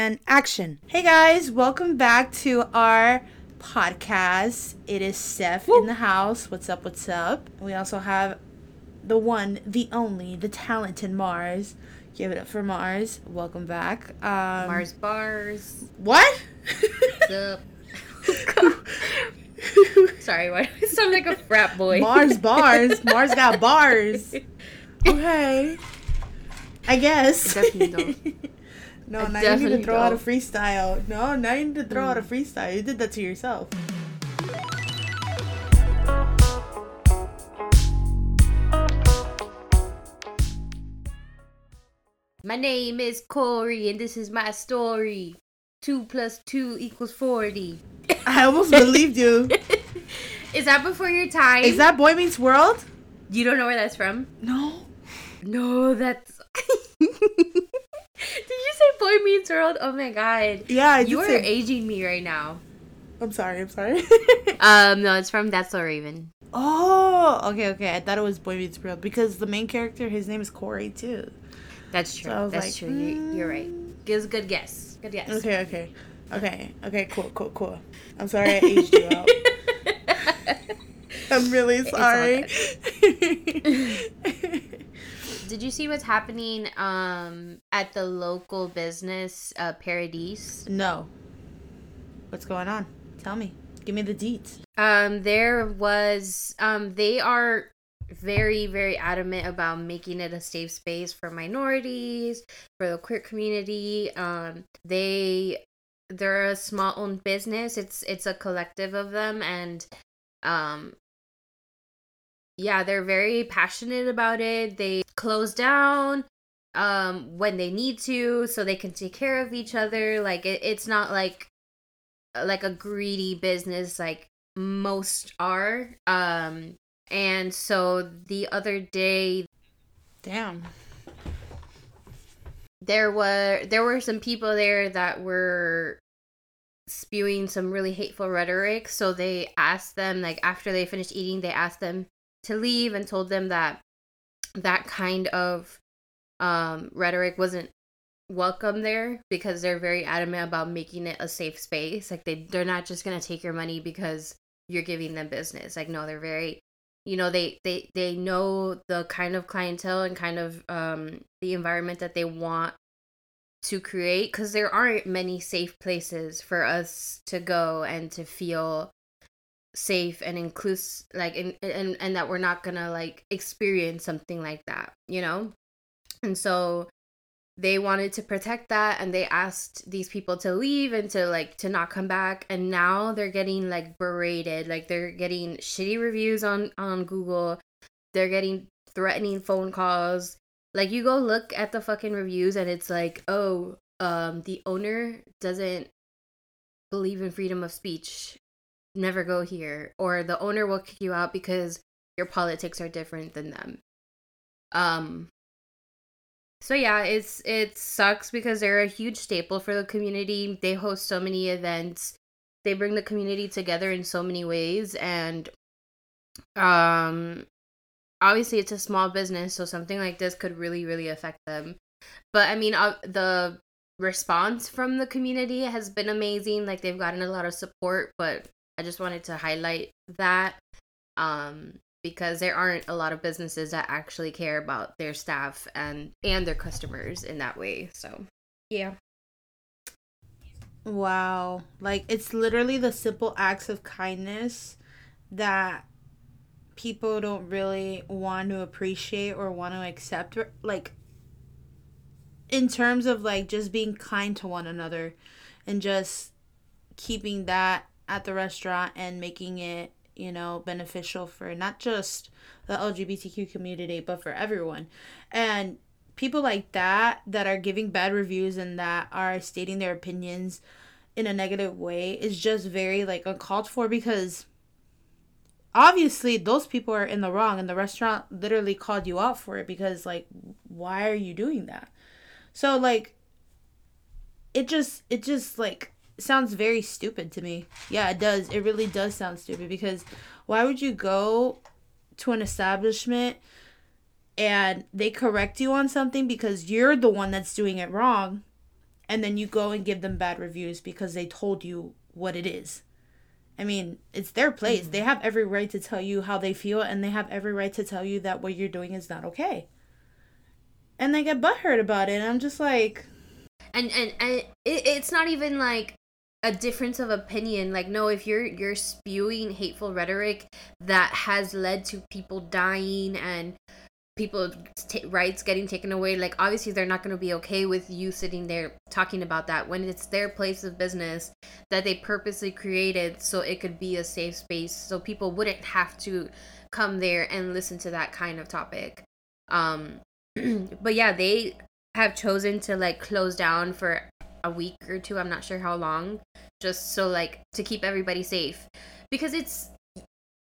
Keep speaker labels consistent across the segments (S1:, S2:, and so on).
S1: and action. Hey guys, welcome back to our podcast. It is Steph Woo. in the house. What's up? What's up? We also have the one, the only, the talented Mars. Give it up for Mars. Welcome back.
S2: Um, Mars bars.
S1: What? What's up?
S2: Sorry, why do I sound like a frat boy?
S1: Mars bars. Mars got bars. Okay. I guess. No, I now you need to throw don't. out a freestyle. No, now you need to throw mm. out a mm. freestyle. You did that to yourself.
S2: My name is Corey, and this is my story. Two plus two equals forty.
S1: I almost believed you.
S2: is that before your time?
S1: Is that Boy Meets World?
S2: You don't know where that's from?
S1: No.
S2: No, that's. Did you say Boy Meets World? Oh my god.
S1: Yeah, I
S2: you are say... aging me right now.
S1: I'm sorry. I'm sorry.
S2: um, no, it's from That's So Raven.
S1: Oh, okay, okay. I thought it was Boy Meets World because the main character, his name is Corey too.
S2: That's true. So That's like, true. Mm. You're, right. Gives good guess. Good guess.
S1: Okay, okay, okay, okay. Cool, cool, cool. I'm sorry I aged you out. I'm really sorry
S2: did you see what's happening um at the local business uh Paradise?
S1: No. What's going on? Tell me. Give me the deets.
S2: Um there was um they are very very adamant about making it a safe space for minorities, for the queer community. Um they they're a small owned business. It's it's a collective of them and um yeah, they're very passionate about it. They close down um when they need to so they can take care of each other. Like it, it's not like like a greedy business like most are. Um and so the other day
S1: damn
S2: there were there were some people there that were spewing some really hateful rhetoric so they asked them like after they finished eating they asked them to leave and told them that that kind of um, rhetoric wasn't welcome there because they're very adamant about making it a safe space. Like they they're not just gonna take your money because you're giving them business. Like no, they're very you know they they they know the kind of clientele and kind of um the environment that they want to create because there aren't many safe places for us to go and to feel safe and inclusive like and, and and that we're not gonna like experience something like that you know? And so they wanted to protect that and they asked these people to leave and to like to not come back. And now they're getting like berated like they're getting shitty reviews on on google. They're getting threatening phone calls. Like you go look at the fucking reviews and it's like oh um the owner doesn't believe in freedom of speech never go here or the owner will kick you out because your politics are different than them. Um so yeah it's it sucks because they're a huge staple for the community. They host so many events. They bring the community together in so many ways and um obviously it's a small business so something like this could really really affect them. But i mean uh, the response from the community has been amazing. Like they've gotten a lot of support but I just wanted to highlight that um, because there aren't a lot of businesses that actually care about their staff and and their customers in that way. So, yeah.
S1: Wow. Like it's literally the simple acts of kindness that people don't really want to appreciate or want to accept like in terms of like just being kind to one another and just keeping that at the restaurant and making it you know beneficial for not just the lgbtq community but for everyone. And people like that that are giving bad reviews and that are stating their opinions in a negative way is just very like uncalled for because obviously those people are in the wrong and the restaurant literally called you out for it because like why are you doing that? So like it just it just like sounds very stupid to me. Yeah, it does. It really does sound stupid because why would you go to an establishment and they correct you on something because you're the one that's doing it wrong and then you go and give them bad reviews because they told you what it is. I mean, it's their place. Mm-hmm. They have every right to tell you how they feel, and they have every right to tell you that what you're doing is not okay. And they get butthurt about it. And I'm just like,
S2: and and and it, it's not even like a difference of opinion. Like no if you're you're spewing hateful rhetoric that has led to people dying and people t- rights getting taken away like obviously they're not going to be okay with you sitting there talking about that when it's their place of business that they purposely created so it could be a safe space so people wouldn't have to come there and listen to that kind of topic. Um but yeah they have chosen to like close down for a week or two i'm not sure how long just so like to keep everybody safe. Because it's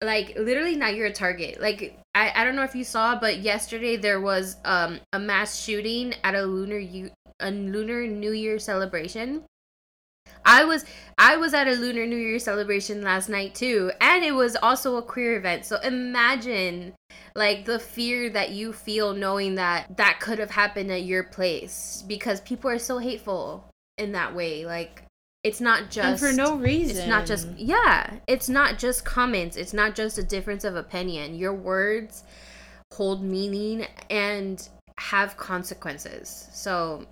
S2: like literally now you're a target. Like I, I don't know if you saw but yesterday there was um a mass shooting at a lunar u- a lunar new year celebration. I was I was at a Lunar New Year celebration last night too, and it was also a queer event. So imagine like the fear that you feel knowing that that could have happened at your place because people are so hateful in that way. Like it's not just
S1: and for no reason.
S2: It's not just yeah. It's not just comments. It's not just a difference of opinion. Your words hold meaning and have consequences. So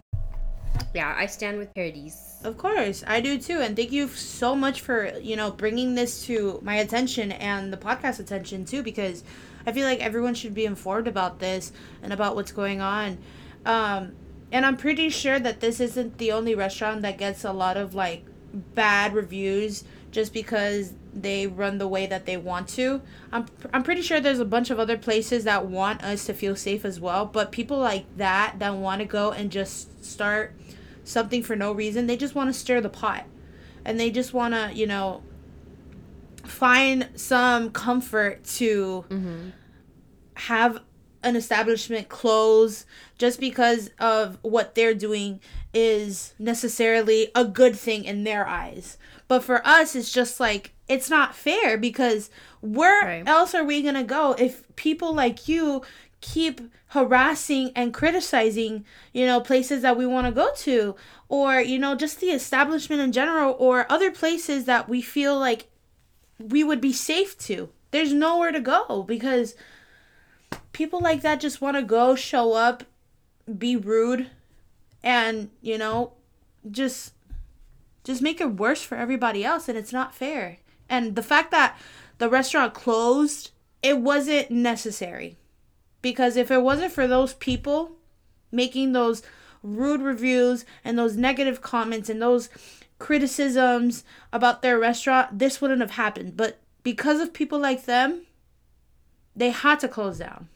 S2: yeah, I stand with Paradise.
S1: Of course, I do too, and thank you so much for you know bringing this to my attention and the podcast attention too, because I feel like everyone should be informed about this and about what's going on. Um, and I'm pretty sure that this isn't the only restaurant that gets a lot of like bad reviews just because they run the way that they want to. I'm I'm pretty sure there's a bunch of other places that want us to feel safe as well, but people like that that want to go and just start something for no reason. They just want to stir the pot. And they just want to, you know, find some comfort to mm-hmm. have an establishment close just because of what they're doing is necessarily a good thing in their eyes. But for us, it's just like, it's not fair because where right. else are we going to go if people like you keep harassing and criticizing, you know, places that we want to go to or, you know, just the establishment in general or other places that we feel like we would be safe to. There's nowhere to go because people like that just want to go, show up, be rude and, you know, just just make it worse for everybody else and it's not fair. And the fact that the restaurant closed, it wasn't necessary because if it wasn't for those people making those rude reviews and those negative comments and those criticisms about their restaurant, this wouldn't have happened. But because of people like them, they had to close down.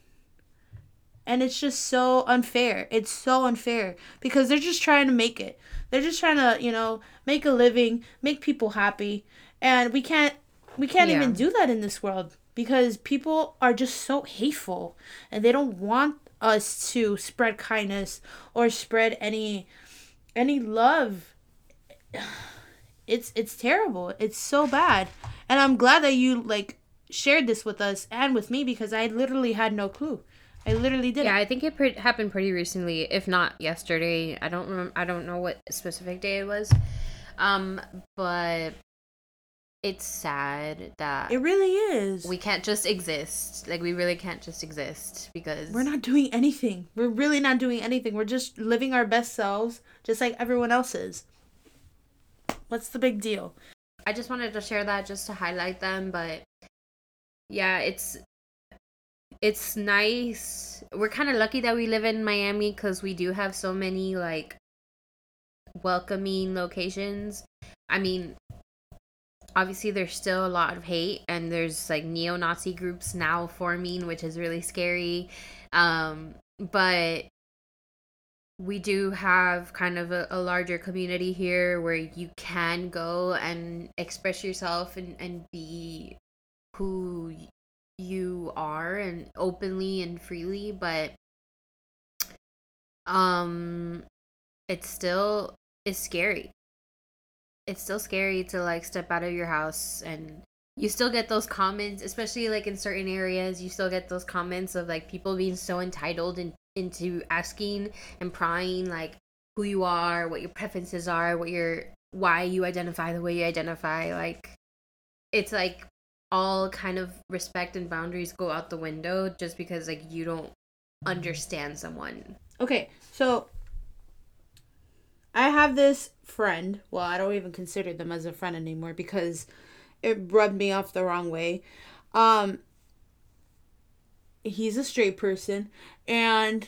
S1: And it's just so unfair. It's so unfair because they're just trying to make it. They're just trying to, you know, make a living, make people happy. And we can't we can't yeah. even do that in this world because people are just so hateful and they don't want us to spread kindness or spread any any love it's it's terrible it's so bad and i'm glad that you like shared this with us and with me because i literally had no clue i literally did
S2: yeah i think it pre- happened pretty recently if not yesterday i don't remember i don't know what specific day it was um but it's sad that
S1: it really is.
S2: We can't just exist. Like we really can't just exist because
S1: we're not doing anything. We're really not doing anything. We're just living our best selves just like everyone else is. What's the big deal?
S2: I just wanted to share that just to highlight them, but yeah, it's it's nice. We're kind of lucky that we live in Miami cuz we do have so many like welcoming locations. I mean, obviously there's still a lot of hate and there's like neo-nazi groups now forming which is really scary um but we do have kind of a, a, larger community here where you can go and express yourself and, and be who you are and openly and freely but um it's still it's scary it's still scary to like step out of your house and you still get those comments especially like in certain areas you still get those comments of like people being so entitled and into asking and prying like who you are, what your preferences are, what your why you identify the way you identify. Like it's like all kind of respect and boundaries go out the window just because like you don't understand someone.
S1: Okay, so I have this friend. Well, I don't even consider them as a friend anymore because it rubbed me off the wrong way. Um he's a straight person and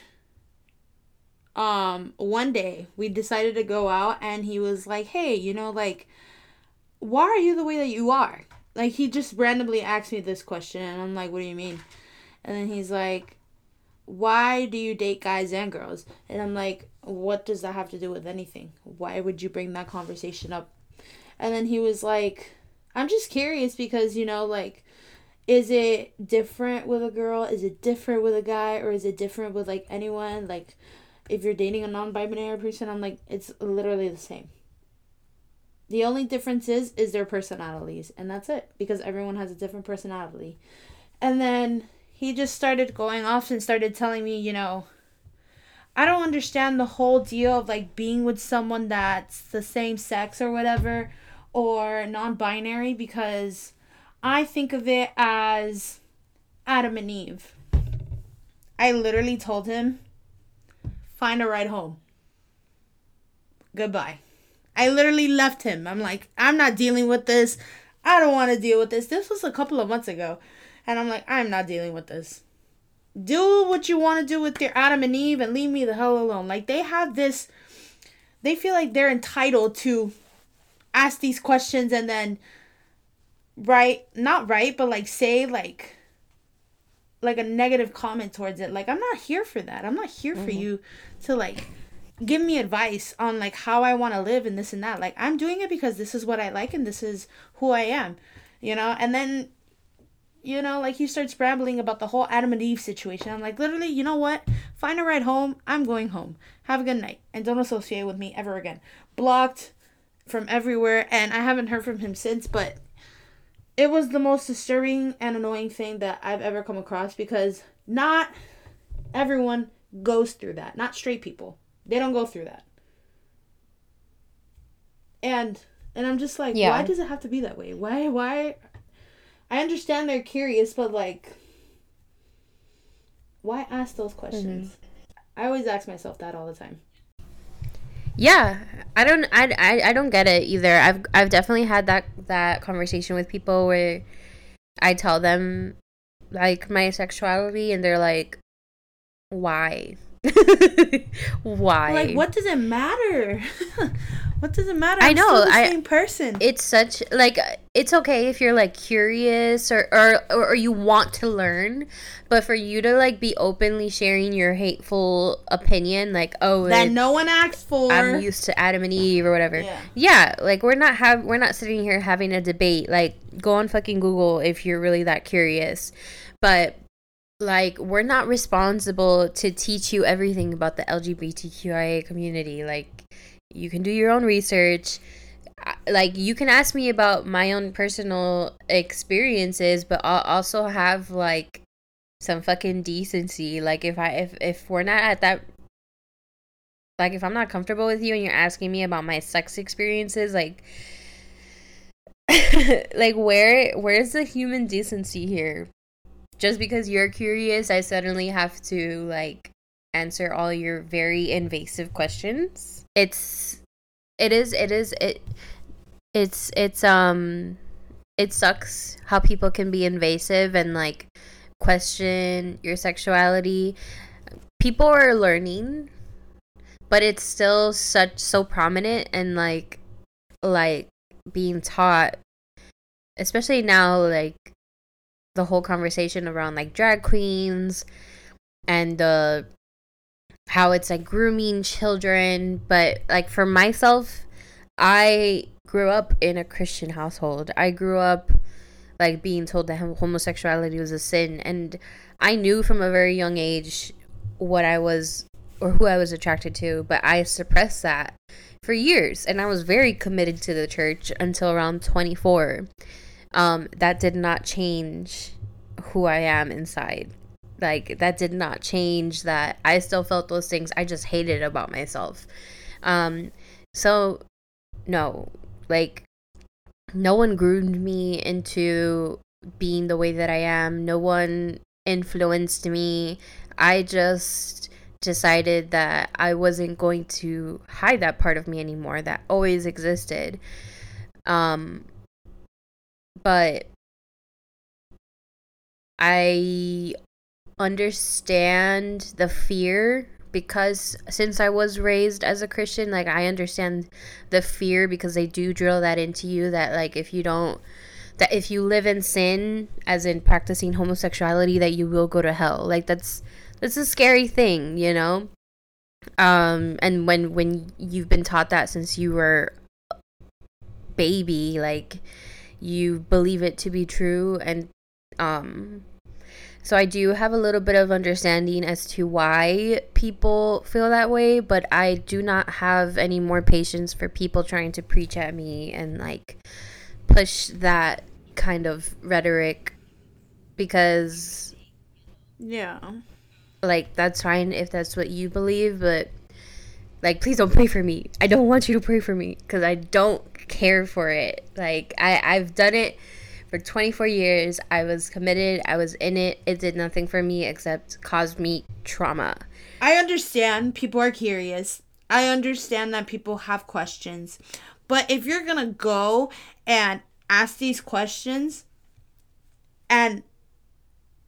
S1: um one day we decided to go out and he was like, "Hey, you know like why are you the way that you are?" Like he just randomly asked me this question and I'm like, "What do you mean?" And then he's like, "Why do you date guys and girls?" And I'm like, "What does that have to do with anything? Why would you bring that conversation up?" And then he was like, "I'm just curious because, you know, like is it different with a girl? Is it different with a guy or is it different with like anyone? Like if you're dating a non-binary person, I'm like it's literally the same. The only difference is is their personalities, and that's it because everyone has a different personality. And then he just started going off and started telling me, you know, I don't understand the whole deal of like being with someone that's the same sex or whatever or non-binary because I think of it as Adam and Eve. I literally told him, find a ride home. Goodbye. I literally left him. I'm like, I'm not dealing with this. I don't want to deal with this. This was a couple of months ago. And I'm like, I'm not dealing with this. Do what you want to do with your Adam and Eve and leave me the hell alone. Like, they have this, they feel like they're entitled to ask these questions and then, right, not right, but like say, like, like a negative comment towards it. Like, I'm not here for that. I'm not here mm-hmm. for you to, like, give me advice on like how I want to live and this and that. Like I'm doing it because this is what I like and this is who I am, you know. And then, you know, like he starts rambling about the whole Adam and Eve situation. I'm like, literally, you know what? Find a ride home. I'm going home. Have a good night and don't associate with me ever again. Blocked from everywhere, and I haven't heard from him since. But it was the most disturbing and annoying thing that I've ever come across because not everyone goes through that. Not straight people they don't go through that. And and I'm just like, yeah. why does it have to be that way? Why why I understand they're curious, but like why ask those questions? Mm-hmm. I always ask myself that all the time.
S2: Yeah, I don't I, I I don't get it either. I've I've definitely had that that conversation with people where I tell them like my sexuality and they're like why? Why?
S1: Like, what does it matter? what does it matter? I'm i know. the I, same person.
S2: It's such like it's okay if you're like curious or, or or you want to learn, but for you to like be openly sharing your hateful opinion, like oh
S1: that no one asked for.
S2: I'm used to Adam and Eve or whatever. Yeah. yeah, like we're not have we're not sitting here having a debate. Like go on fucking Google if you're really that curious, but like we're not responsible to teach you everything about the LGBTQIA community. Like you can do your own research. Like you can ask me about my own personal experiences, but I'll also have like some fucking decency. Like if I if if we're not at that like if I'm not comfortable with you and you're asking me about my sex experiences, like like where where's the human decency here? Just because you're curious, I suddenly have to like answer all your very invasive questions. It's it is it is it it's it's um it sucks how people can be invasive and like question your sexuality. People are learning, but it's still such so prominent and like like being taught especially now like the whole conversation around like drag queens and the how it's like grooming children. But like for myself i grew up in a christian household. I grew up like being told that homosexuality was a sin. And i knew from a very young age what i was or who i was attracted to. But i suppressed that for years. And i was very committed to the church until around 24 um, that did not change who I am inside. Like that did not change that I still felt those things. I just hated about myself. Um, so no, like no one groomed me into being the way that I am. No one influenced me. I just decided that I wasn't going to hide that part of me anymore that always existed. Um but I understand the fear because since I was raised as a Christian, like I understand the fear because they do drill that into you that like if you don't that if you live in sin as in practicing homosexuality that you will go to hell. Like that's that's a scary thing, you know? Um and when when you've been taught that since you were baby, like you believe it to be true and um so I do have a little bit of understanding as to why people feel that way, but I do not have any more patience for people trying to preach at me and like push that kind of rhetoric because
S1: yeah.
S2: Like that's fine if that's what you believe, but like please don't pray for me. I don't want you to pray for me cuz I don't care for it. Like I I've done it for 24 years. I was committed. I was in it. It did nothing for me except cause me trauma.
S1: I understand people are curious. I understand that people have questions. But if you're going to go and ask these questions and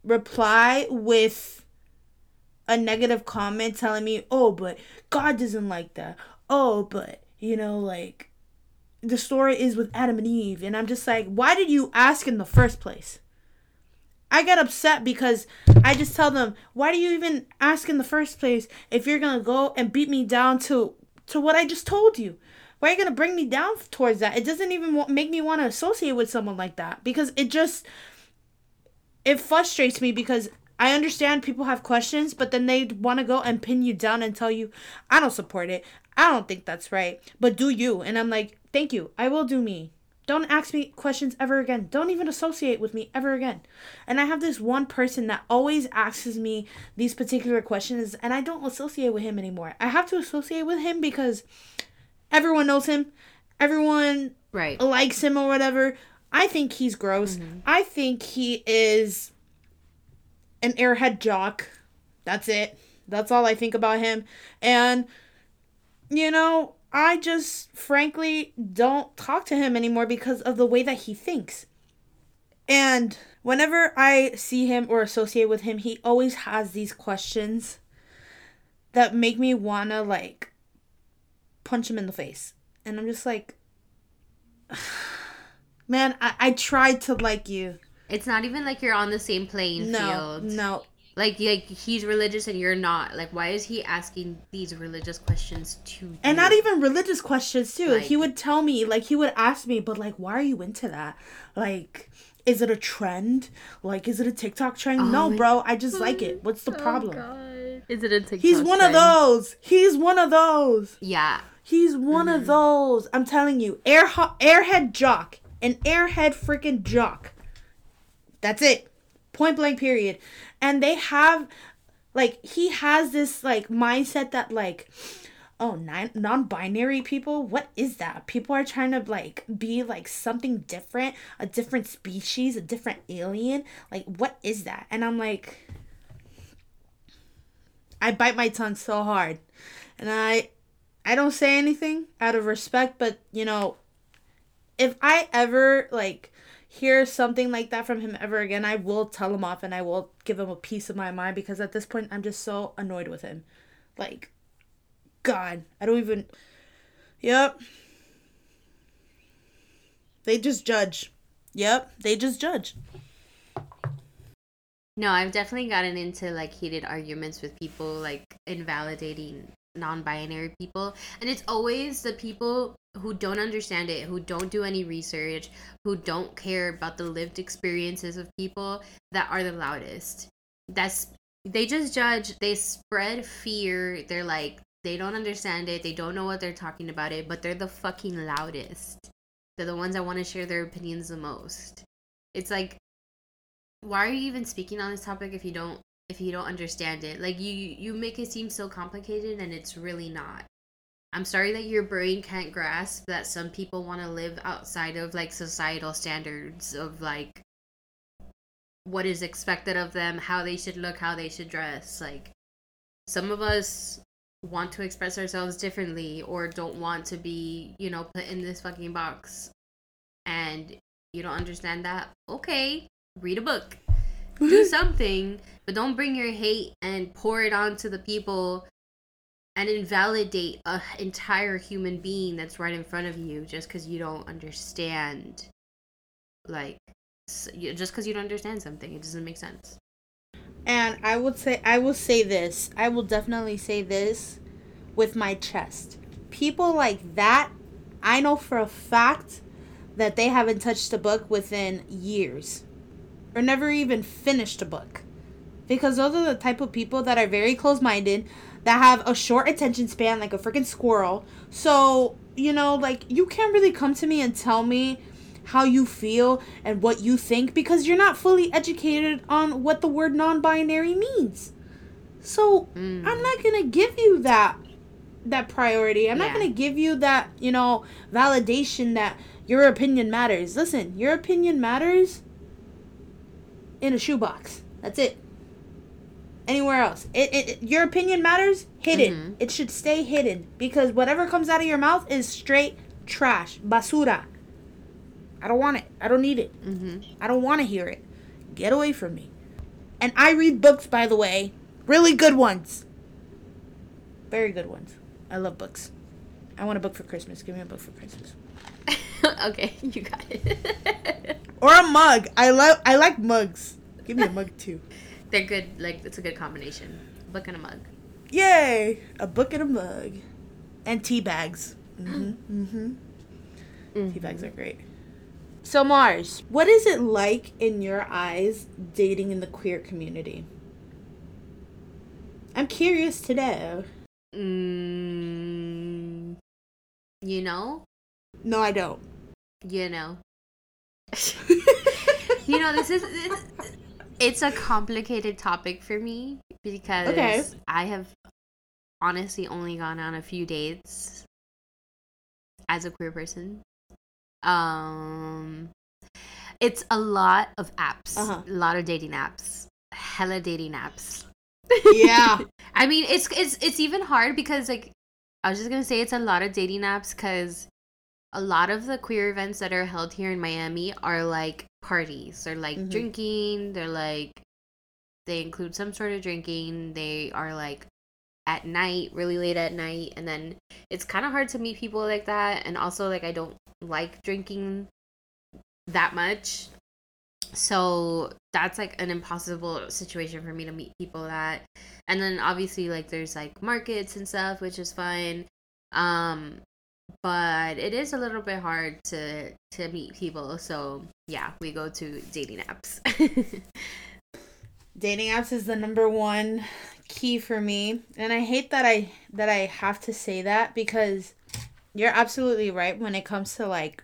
S1: reply with a negative comment telling me, oh, but God doesn't like that. Oh, but, you know, like, the story is with Adam and Eve. And I'm just like, why did you ask in the first place? I get upset because I just tell them, why do you even ask in the first place if you're gonna go and beat me down to to what I just told you? Why are you gonna bring me down towards that? It doesn't even make me want to associate with someone like that because it just it frustrates me because I understand people have questions, but then they want to go and pin you down and tell you, I don't support it. I don't think that's right. But do you? And I'm like, Thank you. I will do me. Don't ask me questions ever again. Don't even associate with me ever again. And I have this one person that always asks me these particular questions, and I don't associate with him anymore. I have to associate with him because everyone knows him, everyone
S2: right.
S1: likes him or whatever. I think he's gross. Mm-hmm. I think he is an airhead jock. That's it. That's all I think about him. And, you know, I just frankly don't talk to him anymore because of the way that he thinks. And whenever I see him or associate with him, he always has these questions that make me want to like punch him in the face. And I'm just like, man, I, I tried to like you.
S2: It's not even like you're on the same playing
S1: no,
S2: field.
S1: No,
S2: like like he's religious and you're not. Like why is he asking these religious questions to you?
S1: and not even religious questions too. Like, he would tell me like he would ask me but like why are you into that? Like is it a trend? Like is it a tiktok trend? Oh no bro i just like it. What's the oh problem?
S2: God. is it a tiktok
S1: he's one trend? of those. He's one of those.
S2: Yeah.
S1: He's one mm-hmm. of those. I'm telling you. Air airhead jock. An airhead freaking jock. That's it. Point blank period and they have like he has this like mindset that like oh non-binary people? What is that? People are trying to like be like something different a different species a different alien? Like what is that? And i'm like i bite my tongue so hard. And i i don't say anything out of respect but you know if i ever like hear something like that from him ever again, I will tell him off and I will give him a piece of my mind because at this point I'm just so annoyed with him. Like, God, I don't even. Yep. They just judge. Yep, they just judge.
S2: No, I've definitely gotten into like heated arguments with people like invalidating non-binary people. And it's always the people who don't understand it who don't do any research who don't care about the lived experiences of people that are the loudest. That's they just judge they spread fear. They're like they don't understand it. They don't know what they're talking about it but they're the fucking loudest. They're the ones that want to share their opinions the most. It's like why are you even speaking on this topic if you don't if you don't understand it like you you make it seem so complicated and it's really not I'm sorry that your brain can't grasp that some people want to live outside of like societal standards of like what is expected of them, how they should look, how they should dress. Like some of us want to express ourselves differently or don't want to be, you know, put in this fucking box. And you don't understand that? Okay, read a book. Do something, but don't bring your hate and pour it onto the people and invalidate an entire human being that's right in front of you just because you don't understand like just because you don't understand something it doesn't make sense.
S1: And i would say i will say this i will definitely say this with my chest. People like that i know for a fact that they haven't touched a book within years or never even finished a book because those are the type of people that are very close-minded that have a short attention span like a freaking squirrel. So, you know, like you can't really come to me and tell me how you feel and what you think because you're not fully educated on what the word non-binary means. So, mm. I'm not to give you that that priority. I'm yeah. not to give you that, you know, validation that your opinion matters. Listen, your opinion matters in a shoebox. That's it anywhere else. It, it, your opinion matters. Hidden. Mm-hmm. It should stay hidden because whatever comes out of your mouth is straight trash, basura. I don't want it. I don't need it. Mm-hmm. I don't want to hear it. Get away from me. And I read books, by the way, really good ones. Very good ones. I love books. I want a book for Christmas. Give me a book for Christmas.
S2: okay, you got it.
S1: or a mug. I love. I like mugs. Give me a mug too.
S2: They're good. Like it's a good combination. A book and a mug.
S1: Yay! A book and a mug, and tea bags. Mm-hmm. mm-hmm. Mm-hmm. Tea bags are great. So Mars, what is it like in your eyes dating in the queer community? I'm curious to know.
S2: Mm, you know?
S1: No, I don't.
S2: You know. you know, this is it's a complicated topic for me because okay. I have honestly only gone on a few dates as a queer person. Um it's a lot of apps, uh-huh. a lot of dating apps, hella dating apps.
S1: Yeah.
S2: I mean, it's it's it's even hard because like I was just going to say it's a lot of dating apps cuz a lot of the queer events that are held here in Miami are like parties. They're like mm-hmm. drinking, they're like they include some sort of drinking. They are like at night, really late at night, and then it's kind of hard to meet people like that and also like I don't like drinking that much. So that's like an impossible situation for me to meet people that. And then obviously like there's like markets and stuff, which is fine. Um but it is a little bit hard to to meet people so yeah we go to dating apps
S1: dating apps is the number one key for me and i hate that i that i have to say that because you're absolutely right when it comes to like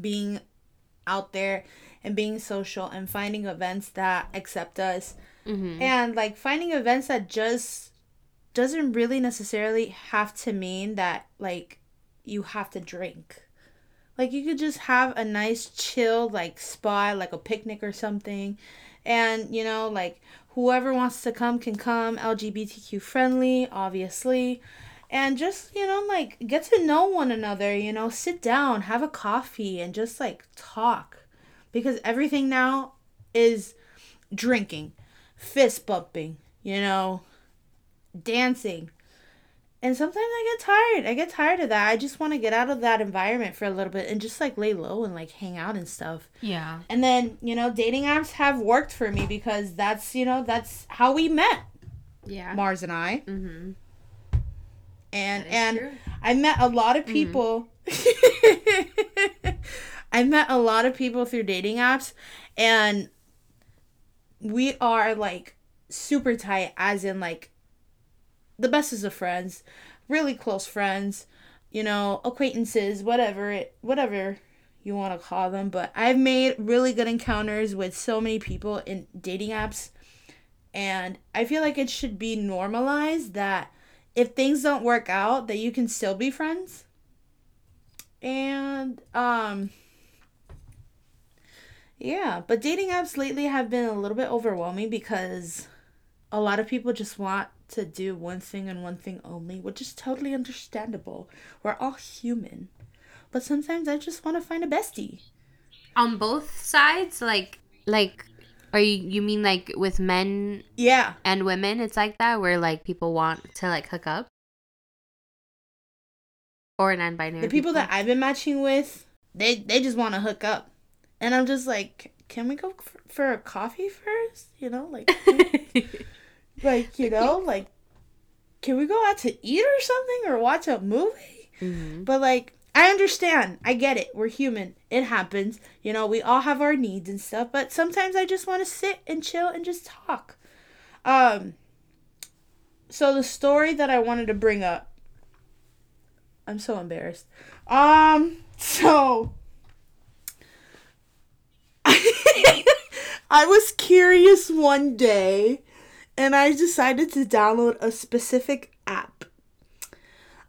S1: being out there and being social and finding events that accept us mm-hmm. and like finding events that just doesn't really necessarily have to mean that like you have to drink. Like you could just have a nice chill like spot, like a picnic or something. And you know, like whoever wants to come can come, LGBTQ friendly, obviously. And just, you know, like get to know one another, you know, sit down, have a coffee and just like talk. Because everything now is drinking, fist bumping, you know, dancing, and sometimes I get tired. I get tired of that. I just want to get out of that environment for a little bit and just like lay low and like hang out and stuff.
S2: Yeah.
S1: And then, you know, dating apps have worked for me because that's, you know, that's how we met.
S2: Yeah.
S1: Mars and I. Mhm. And and true. I met a lot of mm-hmm. people. Mm-hmm. I met a lot of people through dating apps and we are like super tight as in like the bestest of friends, really close friends, you know, acquaintances, whatever it whatever you want to call them, but I've made really good encounters with so many people in dating apps and I feel like it should be normalized that if things don't work out, that you can still be friends. And um yeah, but dating apps lately have been a little bit overwhelming because a lot of people just want to do one thing and one thing only, which is totally understandable. We're all human. But sometimes I just want to find a bestie.
S2: On both sides, like like are you you mean like with men
S1: Yeah.
S2: and women it's like that where like people want to like hook up? Or non-binary.
S1: The people that I've been matching with, they they just want to hook up. And I'm just like, can we go for, for a coffee first? You know, like like, you know, like can we go out to eat or something or watch a movie?
S2: Mhm.
S1: But like I understand. I get it. We're human. It happens. You know, we all have our needs and stuff, but sometimes I just want to sit and chill and just talk. Um so the story that I wanted to bring up I'm so embarrassed. Um so I was curious one day and I decided to download a specific app.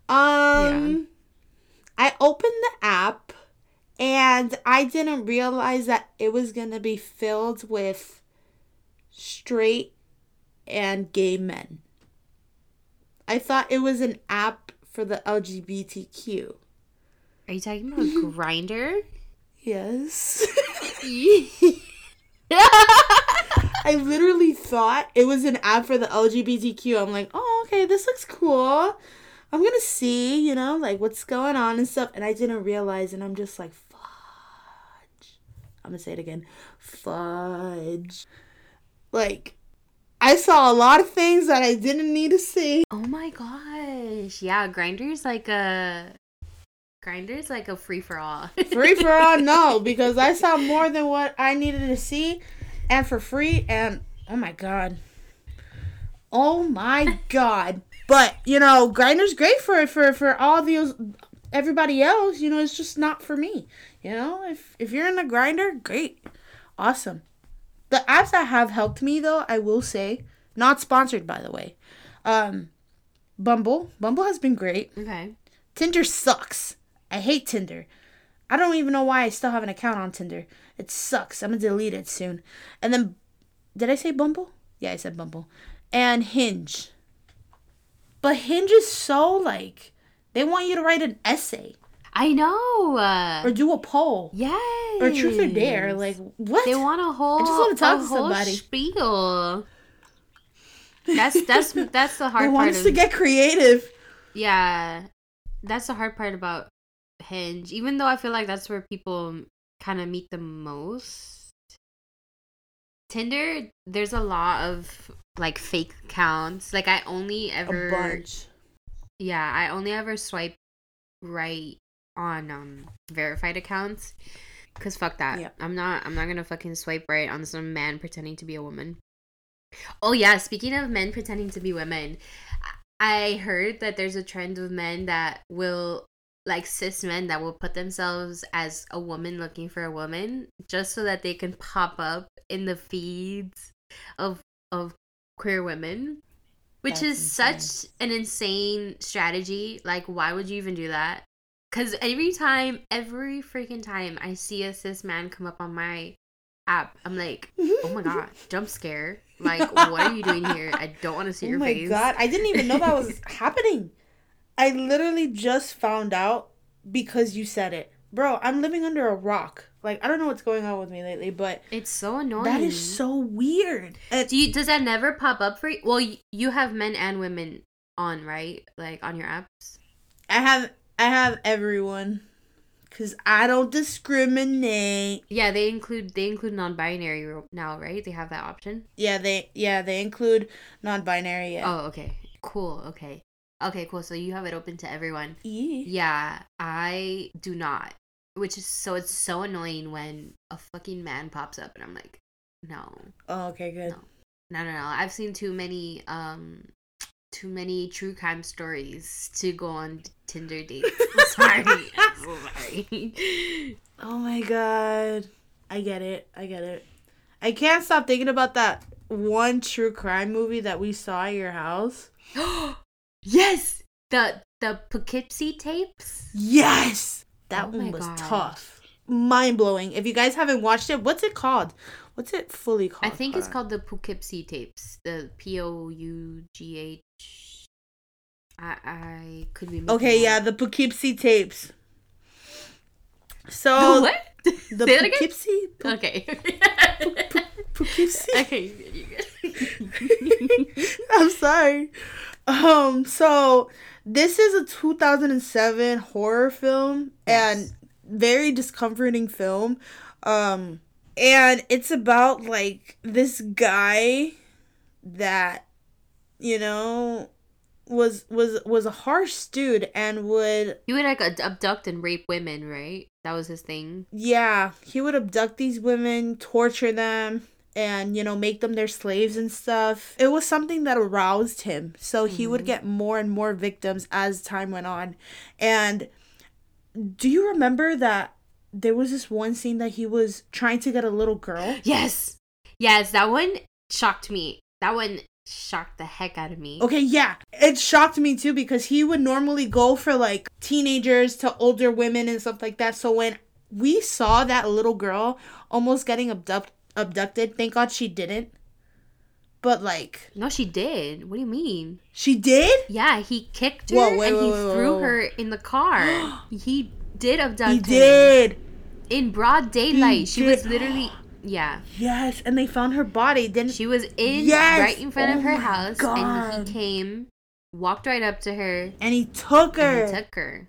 S1: Um I opened the app and I didn't realize that it was going to be filled with straight and gay men. I thought it was an app for the LGBTQ.
S2: Are you talking about Grindr?
S1: Yes. I literally thought it was an app for the LGBTQ. I'm like, oh, okay, this looks cool. I'm gonna see, you know, like what's going on and stuff. And I didn't realize, and I'm just like, fudge. I'm gonna say it again, fudge. Like, I saw a lot of things that I didn't need to see.
S2: Oh my gosh. Yeah, Grindr's like a Grindr's like a free for all.
S1: Free for all, no, because I saw more than what I needed to see, and for free. And oh my god, oh my god. But you know, Grindr's great for for for all those everybody else. You know, it's just not for me. You know, if if you're in the Grindr, great, awesome. The apps that have helped me though, I will say, not sponsored by the way. Um, Bumble, Bumble has been great.
S2: okay.
S1: Tinder sucks. I hate Tinder. I don't even know why I still have an account on Tinder. It sucks. I'm gonna delete it soon. And then, did I say Bumble? Yeah, I said Bumble. And Hinge. But Hinge is so like, they want you to write an essay
S2: I know. Uh,
S1: or do a poll
S2: yes.
S1: or truth or dare. Like, what?
S2: they want a whole
S1: just wanna talk
S2: a
S1: to
S2: whole
S1: somebody.
S2: spiel. That's that's that's the hard.
S1: they want
S2: part
S1: us
S2: of
S1: to get creative.
S2: Yeah. That's the hard part about Hinge. Even though I feel like that's where people kind of meet the most. Tinder, there's a lot of like fake accounts. Like I only
S1: A
S2: ever
S1: bunch.
S2: Yeah, I only ever swipe right on um verified accounts. Cause fuck that.
S1: Yep.
S2: I'm not I'm not gonna fucking swipe right on some man pretending to be a woman. Oh yeah, speaking of men pretending to be women, I heard that there's a trend of men that will like cis men that will put themselves as a woman looking for a woman just so that they can pop up in the feeds of of queer women which
S1: That's
S2: is
S1: insane.
S2: such an insane strategy like why would you even do that because every time every freaking time i see a cis man come up on my app i'm like oh my god jump scare like what are you doing here i don't want to see your face.
S1: oh
S2: your
S1: my
S2: face
S1: god, I didn't even know that was happening. I literally just found out because you said it. Bro, I'm living under a rock. Like I don't know what's going on with me lately, but
S2: it's so annoying
S1: that is so weird.
S2: Do you does that never pop up for you well you have men and women on right like on your apps
S1: I have I have everyone cuz I don't discriminate.
S2: yeah they include they include non-binary now right they have that option
S1: Yeah, they yeah, they include non-binary. Yeah.
S2: oh okay cool okay okay cool so you have it open to everyone
S1: Yeah.
S2: Yeah, I do not. Which is so it's so annoying when a fucking man pops up and I'm like, no,
S1: Oh, okay, good.
S2: No. no, no, no. I've seen too many, um, too many true crime stories to go on Tinder dates. I'm sorry, I'm sorry.
S1: Oh my god. I get it. I get it. I can't stop thinking about that one true crime movie that we saw at your house.
S2: Yes, the the Poughkeepsie tapes.
S1: Yes, that
S2: Oh
S1: one was
S2: God.
S1: tough, mind blowing. If you guys haven't watched it, what's it called? What's it fully called?
S2: I think it's
S1: uh,
S2: called the Poughkeepsie tapes. The P O U G H. I I could be.
S1: Okay,
S2: that
S1: yeah, the Poughkeepsie tapes. So
S2: The what?
S1: the
S2: Say that again.
S1: Poughkeepsie, Pou-
S2: Okay.
S1: Poughkeepsie.
S2: okay.
S1: I'm sorry. Um, so this is a 2007 horror film and very discomforting film. Um, and it's about like this guy that you know was was was a harsh dude and would
S2: He would like abduct and rape women, right? That was his thing.
S1: yeah, he would abduct these women, torture them, and you know, make them their slaves and stuff. It was something that aroused him. So he would
S2: Mhm.
S1: get more and more victims as time went on. And do you remember that there was this one scene that he was trying to get a little girl?
S2: Yes. Yes, that one shocked me. That one shocked the heck out of me.
S1: Okay, yeah. It shocked me too because he would normally go for like teenagers to older women and stuff like that. So when we saw that little girl almost getting abduct- abducted, thank God she didn't. But like,
S2: No, she did. What do you mean?
S1: she did?
S2: Yeah, he kicked her
S1: Whoa, wait,
S2: and he
S1: wait,
S2: threw her in the car. he did abduct
S1: He
S2: her
S1: did.
S2: in broad daylight. she was literally yeah.
S1: Yes, and they found her body. Didn't
S2: She was in
S1: Yes!
S2: right in front
S1: Oh
S2: of her house, and he came, walked right up to her,
S1: and he took her.
S2: and he took her.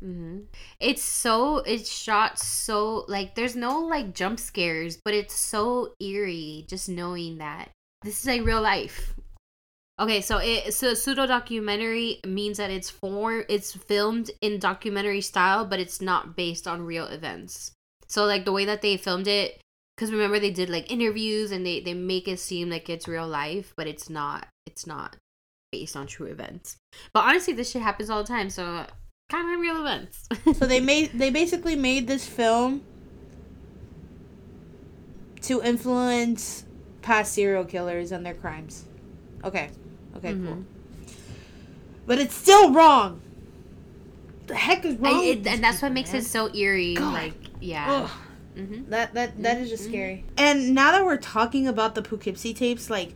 S2: Hmm It's so it's shot so like there's no like jump scares, but it's so eerie just knowing that this is like real life. Okay, so it so pseudo documentary means that it's for it's filmed in documentary style, but it's not based on real events. So like the way that they filmed it, because remember they did like interviews and they they make it seem like it's real life, but it's not. It's not based on true events. But honestly, this shit happens all the time, so kind of real events.
S1: so they made they basically made this film to influence past serial killers and their crimes. Okay. Okay, cool.
S2: Mhm.
S1: But it's still wrong. The heck is wrong?
S2: I- it- and that's what makes
S1: man?
S2: it so eerie.
S1: God.
S2: Like, yeah.
S1: Ugh.
S2: hmm
S1: That that that is just
S2: Mhm.
S1: scary. And now that we're talking about the Poughkeepsie tapes, like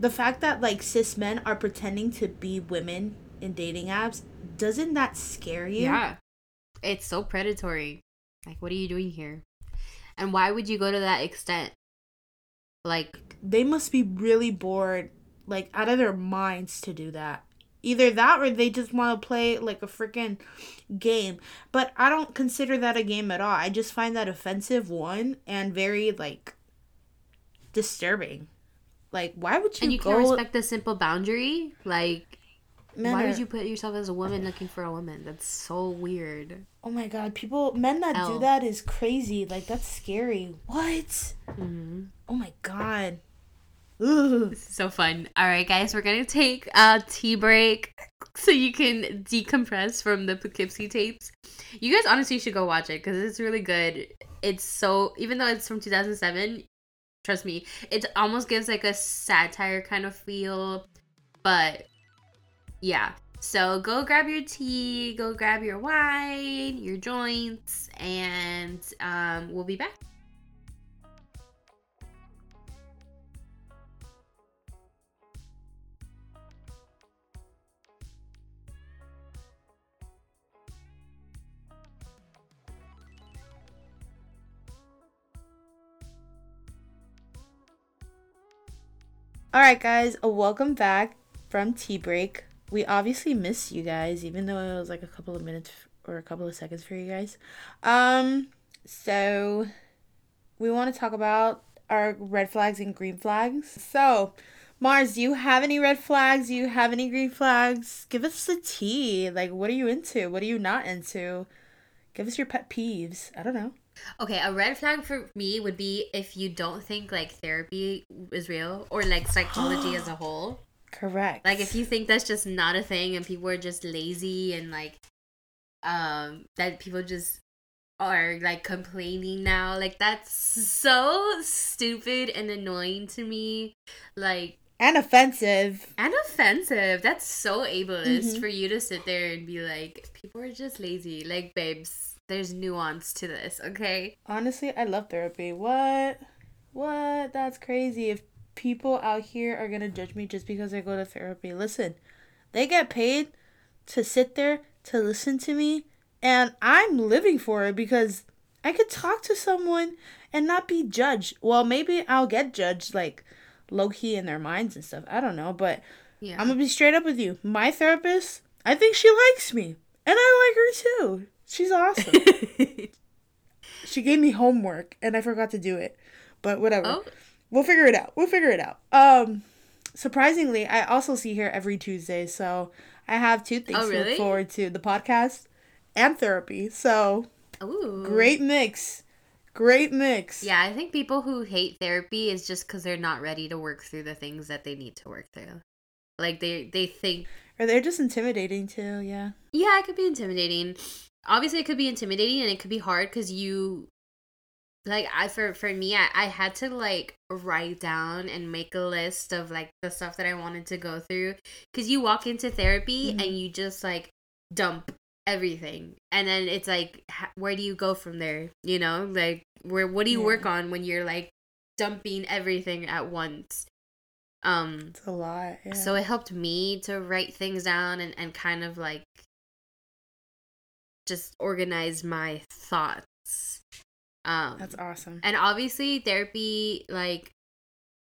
S1: the fact that like cis men are pretending to be women in dating apps, doesn't that scare you?
S2: Yeah. It's so predatory. Like, what are you doing here? And why would you go to that extent? Like,
S1: They must be really bored, like out of their minds to do that. Either that or they just want to play like a freaking game. But I don't consider that a game at all. I just find that offensive one and very like disturbing. Like why would you
S2: and you
S1: go
S2: can't respect the simple boundary? Like,
S1: Men
S2: why
S1: are-
S2: would you put yourself as a woman looking for a woman? That's so weird.
S1: Oh my god, people, men that do that is crazy. Like that's scary. What?
S2: hmm
S1: Oh my god.
S2: Is so fun. All right, guys, we're gonna take a tea break so you can decompress from the Poughkeepsie tapes. You guys honestly should go watch it because it's really good. It's so even though it's from 2007, trust me, it almost gives like a satire kind of feel. But yeah, so go grab your tea, go grab your wine, your joints, and um, we'll be back.
S1: All right, guys, welcome back from tea break. We obviously missed you guys, even though it was like a couple of minutes or a couple of seconds for you guys. Um, so we want to talk about our red flags and green flags. So, Mars, do you have any red flags? Do you have any green flags? Give us the tea. Like, what are you into? What are you not into? Give us your pet peeves. I don't know.
S2: Okay, a red flag for me would be if you don't think like therapy is real or like psychology as a whole.
S1: Correct.
S2: Like if you think that's just not a thing and people are just lazy and like um that people just are like complaining now, like that's so stupid and annoying to me. Like
S1: and offensive.
S2: And offensive. That's so ableist
S1: Mhm.
S2: for you to sit there and be like, people are just lazy. Like, babes, there's nuance to this, okay?
S1: Honestly, I love therapy. What? What? That's crazy. If people out here are gonna judge me just because I go to therapy, listen, they get paid to sit there to listen to me, and I'm living for it because I could talk to someone and not be judged. Well, maybe I'll get judged, like low key in their minds and stuff. I don't know, but
S2: Yeah.
S1: I'm gonna be straight up with you. My therapist, I think she likes me, and I like her too. She's awesome. she gave me homework, and I forgot to do it, but whatever.
S2: oh,
S1: We'll figure it out. We'll figure it out. Um, surprisingly, I also see her every Tuesday, so I have two things
S2: Oh,
S1: to look forward to: the podcast and therapy. So
S2: ooh.
S1: great mix, great mix.
S2: Yeah, I think people who hate therapy is just because they're not ready to work through the things that they need to work through. Like they they think,
S1: or they're just intimidating too. Yeah.
S2: yeah, it could be intimidating. Obviously, it could be intimidating and it could be hard because you, like, I for for me, I I had to like write down and make a list of like the stuff that I wanted to go through because you walk into therapy
S1: Mhm.
S2: and you just like dump everything and then it's like where do you go from there you know like where what do you work on when you're like dumping everything at once um
S1: It's a lot. Yeah.
S2: so it helped me to write things down and, and kind of like just organize my thoughts um
S1: that's awesome.
S2: and obviously therapy like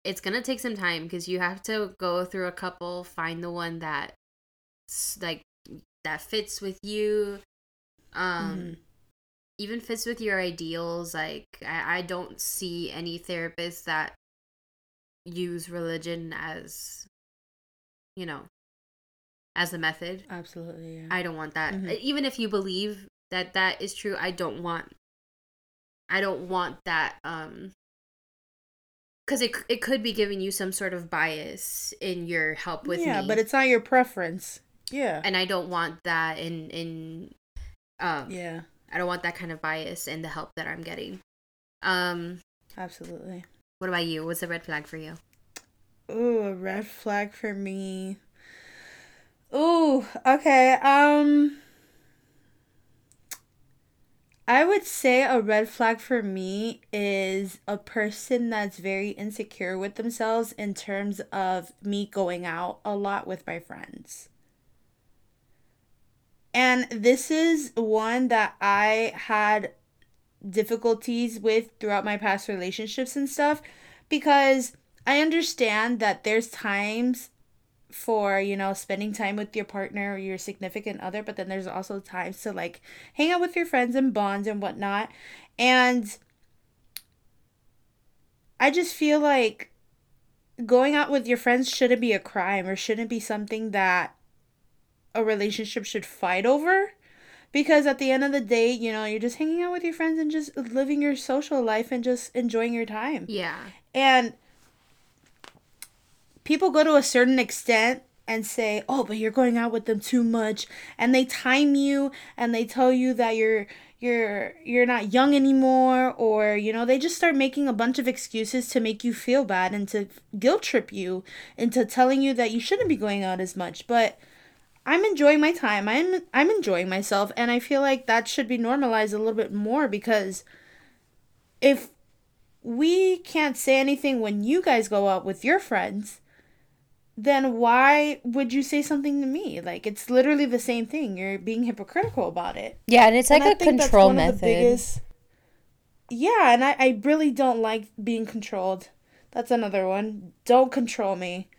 S2: it's gonna take some time because you have to go through a couple find the one that like that fits with you um
S1: Mhm.
S2: even fits with your ideals like I, I don't see any therapists that use religion as you know as a method
S1: Absolutely. Yeah.
S2: i don't want that
S1: Mhm.
S2: even if you believe that that is true i don't want i don't want that um because it, it could be giving you some sort of bias in your help with
S1: yeah,
S2: me
S1: but it's not your preference. Yeah.
S2: and i don't want that in in um
S1: yeah.
S2: i don't want that kind of bias in the help that i'm getting um
S1: Absolutely.
S2: what about you what's a red flag for you
S1: Ooh, a red flag for me. Ooh, okay. Um I would say a red flag for me is a person that's very insecure with themselves in terms of me going out a lot with my friends. And this is one that I had difficulties with throughout my past relationships and stuff because I understand that there's times for, you know, spending time with your partner or your significant other, but then there's also times to like hang out with your friends and bonds and whatnot. And I just feel like going out with your friends shouldn't be a crime or shouldn't be something that a relationship should fight over because at the end of the day, you know, you're just hanging out with your friends and just living your social life and just enjoying your time.
S2: yeah
S1: And people go to a certain extent and say, "Oh, but you're going out with them too much." And they time you and they tell you that you're you're you're not young anymore or you know, they just start making a bunch of excuses to make you feel bad and to guilt trip you into telling you that you shouldn't be going out as much. But I'm enjoying my time. I'm I'm enjoying myself and I feel like that should be normalized a little bit more because if we can't say anything when you guys go out with your friends, then why would you say something to me? Like it's literally the same thing. You're being hypocritical about it.
S3: Yeah, and it's like
S1: And
S3: a control
S1: one of the
S3: method.
S1: biggest- Yeah, and I, I really don't like being controlled. That's another one. Don't control me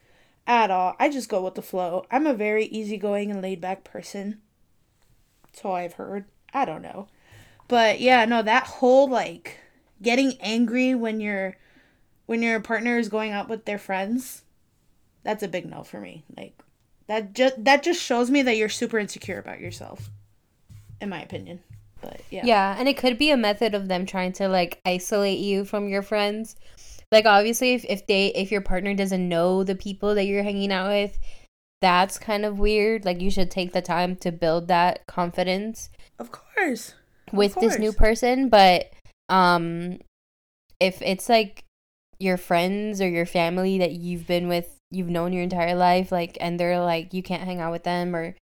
S1: at all. I just go with the flow. I'm a very easygoing and laid back person. So I've heard. I don't know. But yeah, no, that whole like getting angry when your when your partner is going out with their friends, that's a big no for me. Like that just that just shows me that you're super insecure about yourself. In my opinion. But yeah.
S3: Yeah, and it could be a method of them trying to like isolate you from your friends. Like obviously if, if they if your partner doesn't know the people that you're hanging out with, that's kind of weird. Like you should take the time to build that confidence
S1: Of course.
S3: with this new person, but um if it's like your friends or your family that you've been with
S2: you've known your entire life like and they're like you can't hang out with them or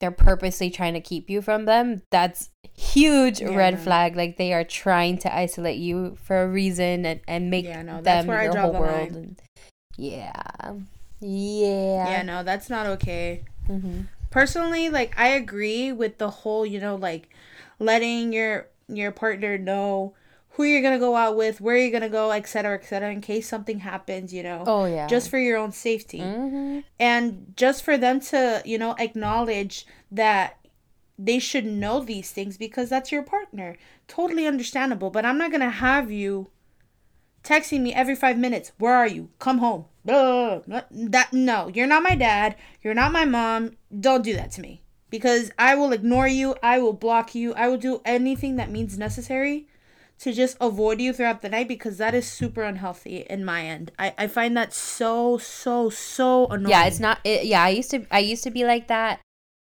S2: they're purposely trying to keep you from them that's huge
S1: Yeah,
S2: red flag. Like they are trying to isolate you for a reason and, and make
S1: Yeah, no, that's
S2: them
S1: where I
S2: your
S1: draw
S2: whole
S1: the
S2: world
S1: line.
S2: and, yeah. Yeah.
S1: Yeah, no, that's not okay.
S2: hmm
S1: personally like i agree with the whole you know like letting your your partner know who you're gonna go out with where you're gonna go etc etc in case something happens you know.
S2: Oh yeah.
S1: Just for your own safety.
S2: Hmm
S1: and just for them to you know acknowledge that they should know these things because that's your partner. Totally understandable but i'm not gonna have you texting me every five minutes where are you? Come home. Blah, blah, blah. that no. You're not my dad. You're not my mom. Don't do that to me because i will ignore you. I will block you. I will do anything that means necessary to just avoid you throughout the night because that is super unhealthy in my end. I, I find that so so so annoying
S2: yeah it's not it, yeah i used to i used to be like that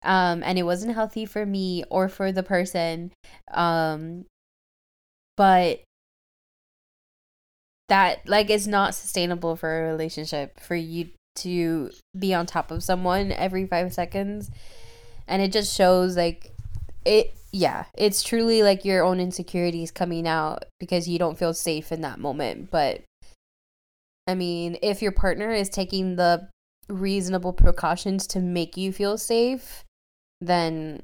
S2: um and it wasn't healthy for me or for the person um but that like is not sustainable for a relationship for you to be on top of someone every 5 seconds and it just shows like it yeah it's truly like your own insecurities coming out because you don't feel safe in that moment but i mean if your partner is taking the reasonable precautions to make you feel safe then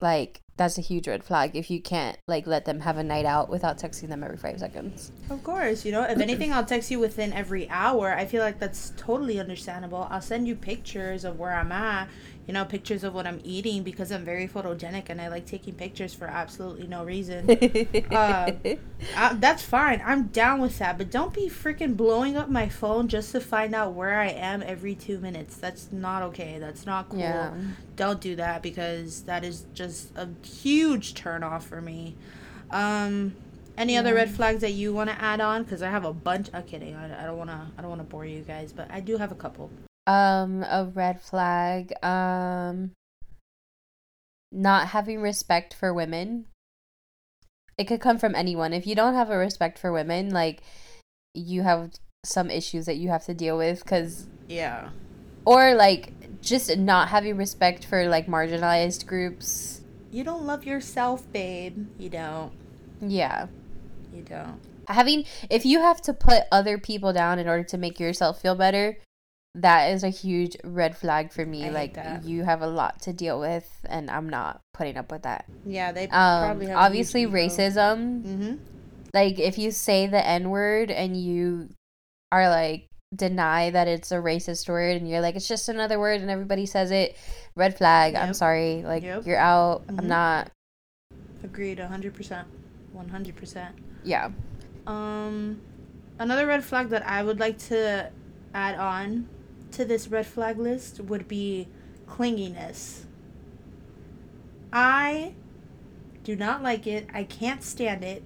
S2: like that's a huge red flag if you can't like let them have a night out without texting them every 5 seconds
S1: Of course, you know, if anything, I'll text you within every hour. I feel like that's totally understandable. I'll send you pictures of where I'm at, you know, pictures of what I'm eating because I'm very photogenic and I like taking pictures for absolutely no reason. uh, that's fine. I'm down with that. But don't be freaking blowing up my phone just to find out where I am every two minutes. That's not okay. That's not cool.
S2: yeah
S1: Don't do that because that is just a huge turn off for me. Um, any other red flags that you want to add on? Because I have a bunch. I'm kidding. I, I don't want to. I don't want to bore you guys, but I do have a couple.
S2: Um a red flag um not having respect for women it could come from anyone if you don't have a respect for women like you have some issues that you have to deal with cuz
S1: Yeah.
S2: or like just not having respect for like marginalized groups
S1: You don't love yourself, babe. You don't.
S2: yeah
S1: You don't.
S2: having if you have to put other people down in order to make yourself feel better that is a huge red flag for me
S1: I
S2: like you have a lot to deal with and i'm not putting up with that
S1: Yeah, they
S2: um
S1: probably have
S2: obviously racism
S1: Mm-hmm.
S2: like if you say the n word and you are like deny that it's a racist word and you're like it's just another word and everybody says it red flag i'm sorry like
S1: Yep.
S2: you're out
S1: Mhm.
S2: i'm not
S1: Agreed. hundred percent. One hundred percent.
S2: yeah
S1: Um, another red flag that I would like to add on to this red flag list would be clinginess. I do not like it. I can't stand it.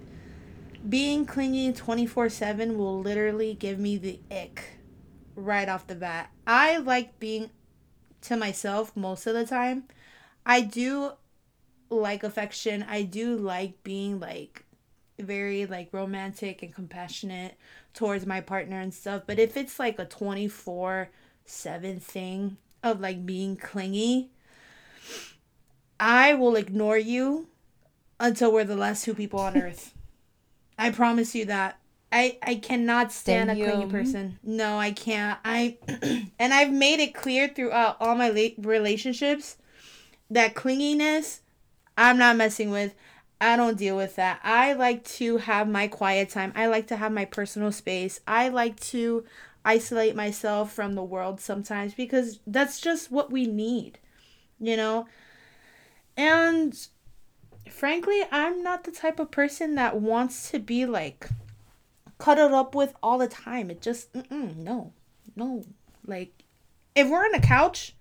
S1: Being clingy 24 7 will literally give me the ick right off the bat. I like being to myself most of the time. I do like affection. I do like being like very like romantic and compassionate towards my partner and stuff. But if it's like a 24 7 thing of like being clingy, I will ignore you until we're the last two people on earth. I promise you that. I, I cannot stand a clingy person. No, I can't. I and I've made it clear throughout all my la- relationships that clinginess I'm not messing with. I don't deal with that. I like to have my quiet time. I like to have my personal space. I like to isolate myself from the world sometimes because that's just what we need, you know? And frankly, I'm not the type of person that wants to be like cuddled up with all the time. It just, no, no. Like, if we're on a couch,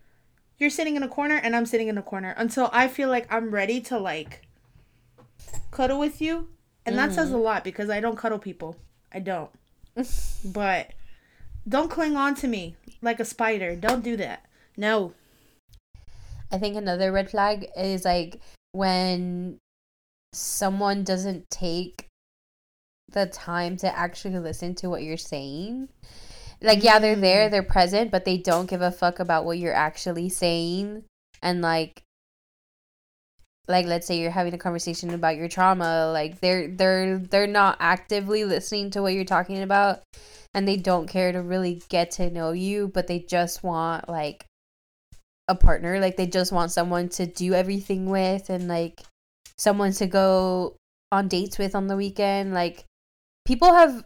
S1: you're sitting in a corner and I'm sitting in a corner until I feel like I'm ready to like cuddle with you. And that says mm. a lot because I don't cuddle people. I don't. but don't cling on to me like a spider. Don't do that. No.
S2: I think another red flag is like when someone doesn't take the time to actually listen to what you're saying
S3: like yeah they're there
S1: Mm.
S3: they're present but they don't give a fuck about what you're actually saying and like like let's say you're having a conversation about your trauma like they're they're they're not actively listening to what you're talking about and they don't care to really get to know you but they just want like a partner. Like they just want someone to do everything with and like someone to go on dates with on the weekend. Like people have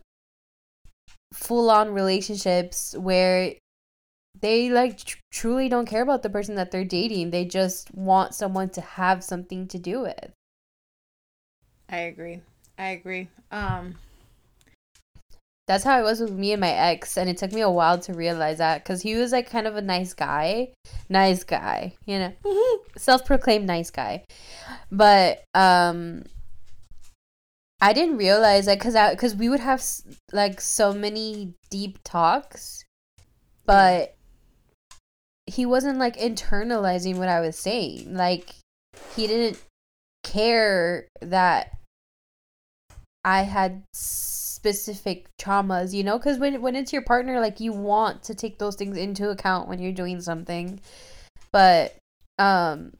S3: full on relationships where they like tr- truly don't care about the person that they're dating. They just want someone to have something to do with.
S1: I agree. I agree. Um,
S3: That's how it was with me and my ex, and it took me a while to realize that because he was like kind of a nice guy, nice guy, you know, self-proclaimed nice guy, but um, I didn't realize that because because we would have like so many deep talks, but he wasn't like internalizing what I was saying. Like he didn't care that I had specific traumas, you know, because when when it's your partner, like you want to take those things into account when you're doing something, but um,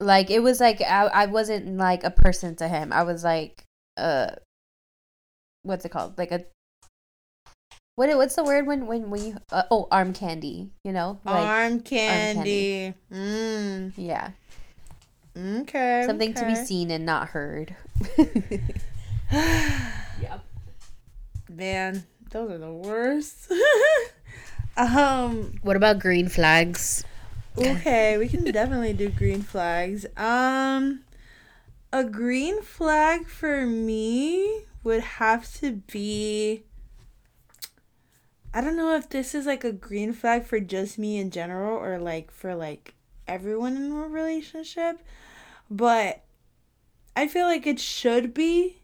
S3: like it was like I I wasn't like a person to him. I was like uh, what's it called? Like a what what's the word when when when you uh, oh arm candy, you know, like
S1: arm
S3: candy.
S1: candy. Mm.
S3: yeah,
S1: Okay.
S3: something to be seen and not heard. yeah.
S1: Man, those are the worst. um.
S2: What about green flags?
S1: Okay, we can definitely do green flags. Um, a green flag for me would have to be. I don't know if this is like a green flag for just me in general or like for like everyone in a relationship, but I feel like it should be.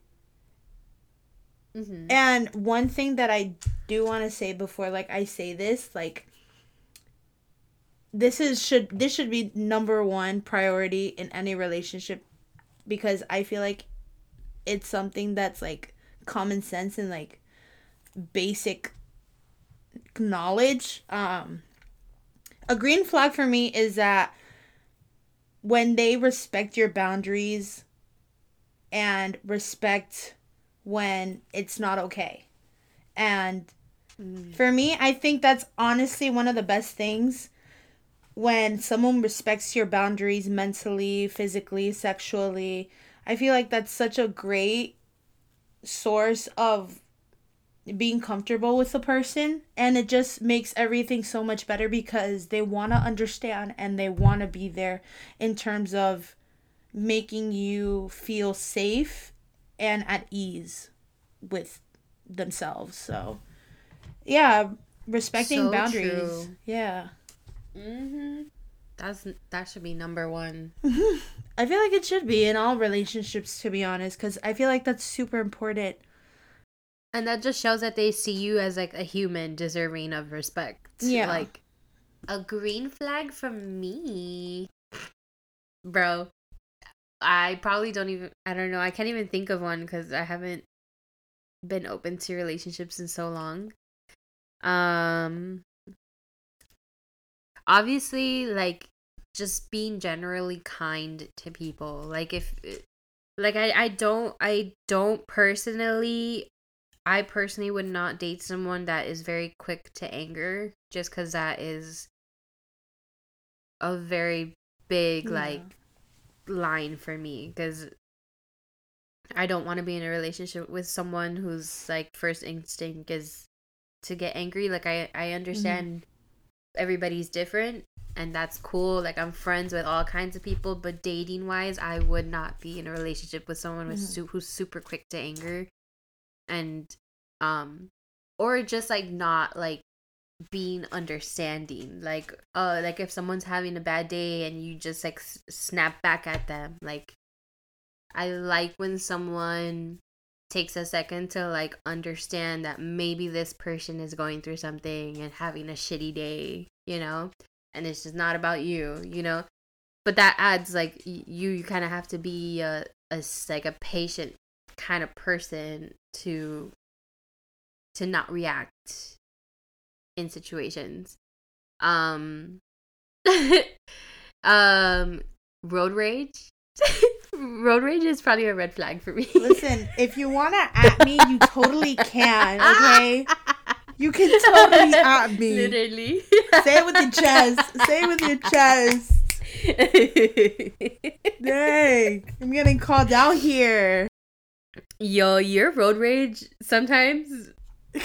S2: Mm-hmm.
S1: And one thing that I do want to say before like I say this, like this is should this should be number one priority in any relationship because I feel like it's something that's like common sense and like basic knowledge. Um a green flag for me is that when they respect your boundaries and respect when it's not okay. And for me, I think that's honestly one of the best things when someone respects your boundaries mentally, physically, sexually. I feel like that's such a great source of being comfortable with the person and it just makes everything so much better because they want to understand and they want to be there in terms of making you feel safe and at ease with themselves. So, yeah, respecting
S2: So
S1: boundaries.
S2: true.
S1: Yeah.
S2: Mm-hmm. That's that should be number one.
S1: I feel like it should be in all relationships, to be honest, because I feel like that's super important.
S2: And that just shows that they see you as like a human deserving of respect.
S1: Yeah.
S2: Like a green flag from me. Bro, I probably don't even I don't know. I can't even think of one cuz I haven't been open to relationships in so long. Um obviously like just being generally kind to people. Like if like I I don't I don't personally I personally would not date someone that is very quick to anger just cuz that is a very big
S1: Yeah.
S2: like line for me cuz I don't want to be in a relationship with someone whose like first instinct is to get angry. Like I I understand everybody's different and that's cool. Like I'm friends with all kinds of people, but dating wise, I would not be in a relationship with someone with
S1: Mhm.
S2: su- who's super quick to anger and um or just like not like being understanding like uh like if someone's having a bad day and you just like s- snap back at them like i like when someone takes a second to like understand that maybe this person is going through something and having a shitty day you know and it's just not about you you know? But that adds like you you kind of have to be a, a like a patient kind of person to to not react in situations. Um um road rage. road rage is probably a red flag for me.
S1: Listen, if you want to at me, you totally can, okay? You can totally at me.
S2: Literally.
S1: Say it with your chest. Say it with your chest. Dang. I'm getting called out here.
S2: Yo, your road rage sometimes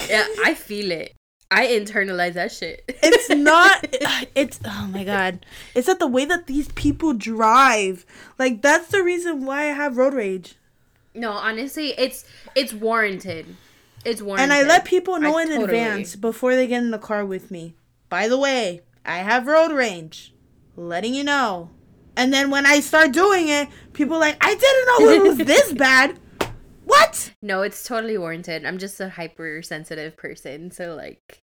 S2: yeah, I feel it. I internalize that shit.
S1: It's not. Uh, it's oh my god. It's that the way that these people drive. Like that's the reason why I have road rage.
S2: No, honestly, it's it's warranted. It's warranted.
S1: And I let people know
S2: I
S1: in
S2: totally-
S1: advance before they get in the car with me. By the way, I have road rage. Letting you know. And then when I start doing it, people are like, I didn't know it was this bad. What?
S2: No, it's totally warranted. I'm just a hypersensitive person, so like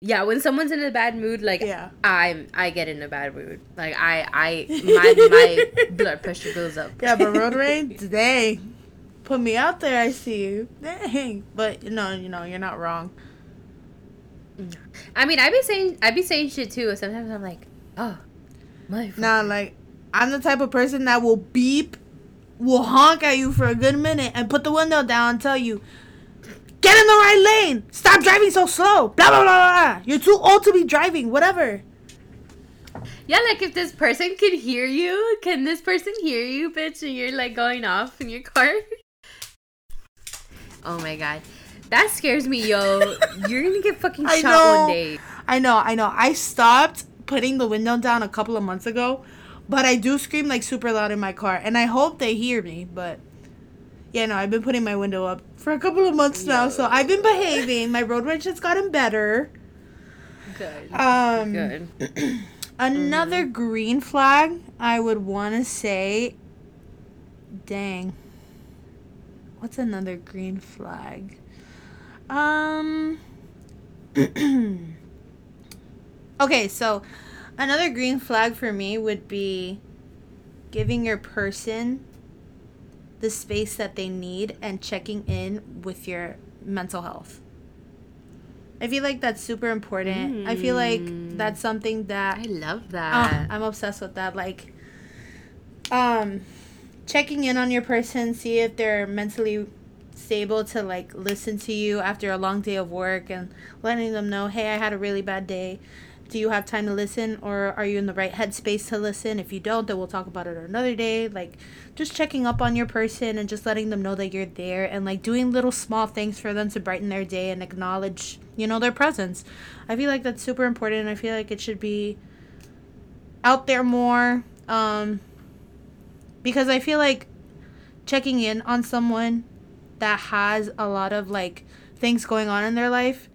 S2: yeah, when someone's in a bad mood, like
S1: Yeah.
S2: I'm I get in a bad mood. Like I I my my blood pressure goes up.
S1: Yeah, but road rage, dang. Put me out there, I see you. Dang. But no, you know, you're not wrong.
S2: I mean, I be saying I be saying shit too. Sometimes I'm like, oh, my.
S1: Nah, like I'm the type of person that will beep, will honk at you for a good minute and put the window down and tell you, get in the right lane. Stop driving so slow. Blah blah blah blah. You're too old to be driving. Whatever.
S2: Yeah, like if this person can hear you, can this person hear you, bitch? And you're like going off in your car. Oh my god, that scares me, yo. You're gonna get fucking shot
S1: know.
S2: one day.
S1: I know. I know. I stopped putting the window down a couple of months ago, but I do scream like super loud in my car, and I hope they hear me. But yeah, no, I've been putting my window up for a couple of months now, so I've been behaving. My road rage has gotten better.
S2: Good.
S1: Um,
S2: Good.
S1: Another green flag I would want to say. Dang. What's another green flag? Um. okay, so another green flag for me would be giving your person the space that they need and checking in with your mental health. I feel like that's super important. I feel like
S2: Mm.
S1: that's something that
S2: I love
S1: Oh,
S2: that.
S1: I'm obsessed with that. Like, um, checking in on your person, see if they're mentally stable to like listen to you after a long day of work, and letting them know, hey, I had a really bad day. Do you have time to listen, or are you in the right headspace to listen? If you don't, then we'll talk about it another day. Like, just checking up on your person and just letting them know that you're there, and like doing little small things for them to brighten their day and acknowledge, you know, their presence. I feel like that's super important, I feel like it should be out there more um because i feel like checking in on someone that has a lot of like things going on in their life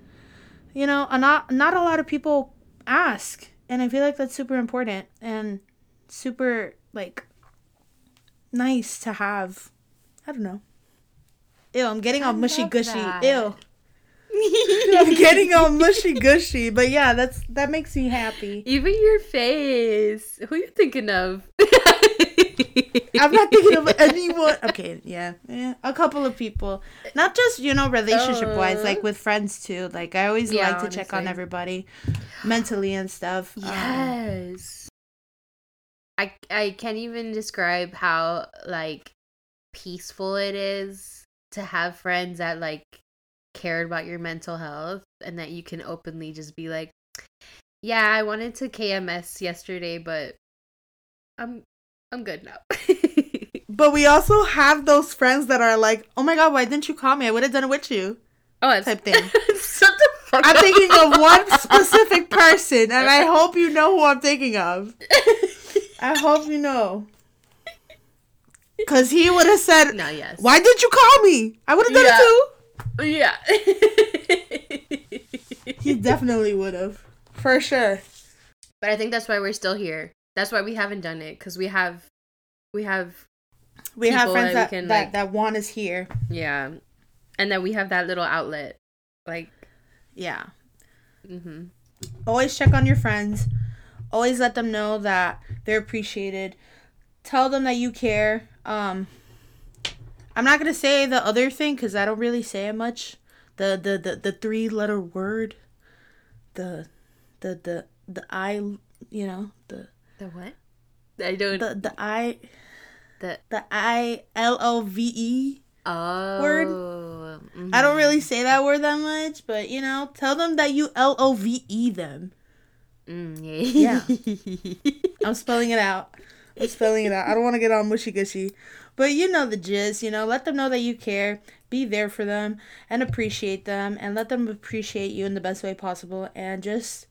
S1: you know not not a lot of people ask and i feel like that's super important and super like nice to have i don't know ew i'm getting all
S2: I
S1: mushy gushy.
S2: that.
S1: ew i'm getting all mushy gushy but yeah that's that makes me happy
S2: Even your face. Who you thinking of?
S1: I'm not thinking of anyone. Okay, yeah, yeah, a couple of people, not just you know relationship wise,
S2: Uh.
S1: like with friends too. Like I always
S2: Yeah,
S1: like to check on everybody, mentally and stuff. Um,
S2: Yes. I I can't even describe how like peaceful it is to have friends that like cared about your mental health and that you can openly just be like, "Yeah, I wanted to KMS yesterday, but I'm I'm good now."
S1: but we also have those friends that are like, "Oh my god, why didn't you call me? I would have done it with you."
S2: oh, it's
S1: Type thing.
S2: Shut the fuck
S1: I'm thinking of one specific person, and I hope you know who I'm thinking of. I hope you know, because he would have said,
S2: no, yes.
S1: "Why did you call me? I would have done
S2: Yeah.
S1: it too."
S2: Yeah.
S1: He definitely would have, for sure.
S2: But I think that's why we're still here. That's why we haven't done it because we have, we have,
S1: We have friends
S2: that
S1: that
S2: can,
S1: that,
S2: like-
S1: that want us here.
S2: yeah, and then we have that little outlet, like,
S1: Yeah.
S2: Mm-hmm.
S1: Always check on your friends. Always let them know that they're appreciated. Tell them that you care. Um I'm not going to say the other thing cuz I don't really say it much. the the the, the three letter word, the the the the I, you know the
S2: The what? I don't.
S1: the the I
S2: The
S1: the I L O V E.
S2: oh
S1: word.
S2: mhm.
S1: I don't really say that word that much, but you know, tell them that you L O V E them.
S2: Mm, yeah.
S1: I'm spelling it out. I'm spelling it out. I don't want to get all mushy gushy. But you know the gist, you know, let them know that you care, be there for them, and appreciate them, and let them appreciate you in the best way possible, and just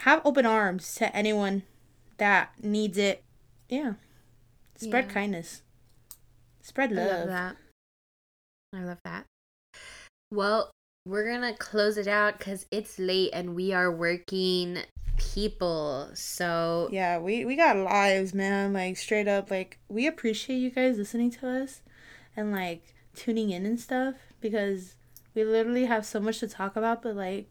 S1: have open arms to anyone that needs it. Yeah. Spread
S2: Yeah.
S1: kindness. Spread love.
S2: I love. that. I love that. Well, we're gonna close it out because it's late and we are working people. So
S1: Yeah, we we got lives, man. Like straight up, like we appreciate you guys listening to us and like tuning in and stuff because we literally have so much to talk about, but like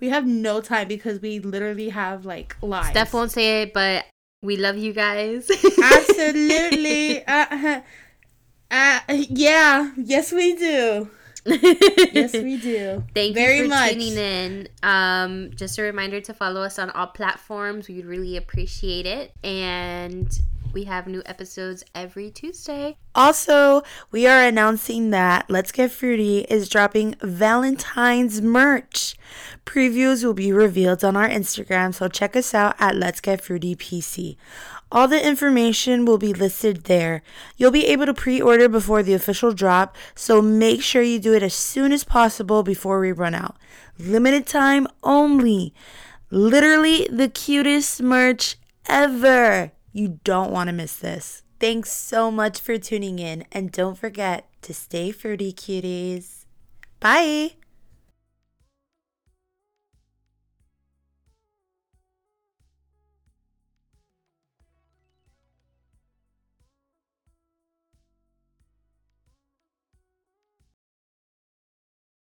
S1: we have no time because we literally have like lives.
S2: Steph won't say it, but we love you guys.
S1: Absolutely. uh, uh, yeah. Yes, we do. Yes, we do.
S2: Thank
S1: Very
S2: you for
S1: much.
S2: tuning in. Um, just a reminder to follow us on all platforms. We'd really appreciate it. And we have new episodes every Tuesday.
S1: Also, we are announcing that Let's Get Fruity is dropping Valentine's merch. Previews will be revealed on our Instagram, so check us out at Let's Get Fruity PC. All the information will be listed there. You'll be able to pre order before the official drop, so make sure you do it as soon as possible before we run out. Limited time only. Literally the cutest merch ever. You don't want to miss this. Thanks so much for tuning in, and don't forget to stay fruity, cuties. Bye.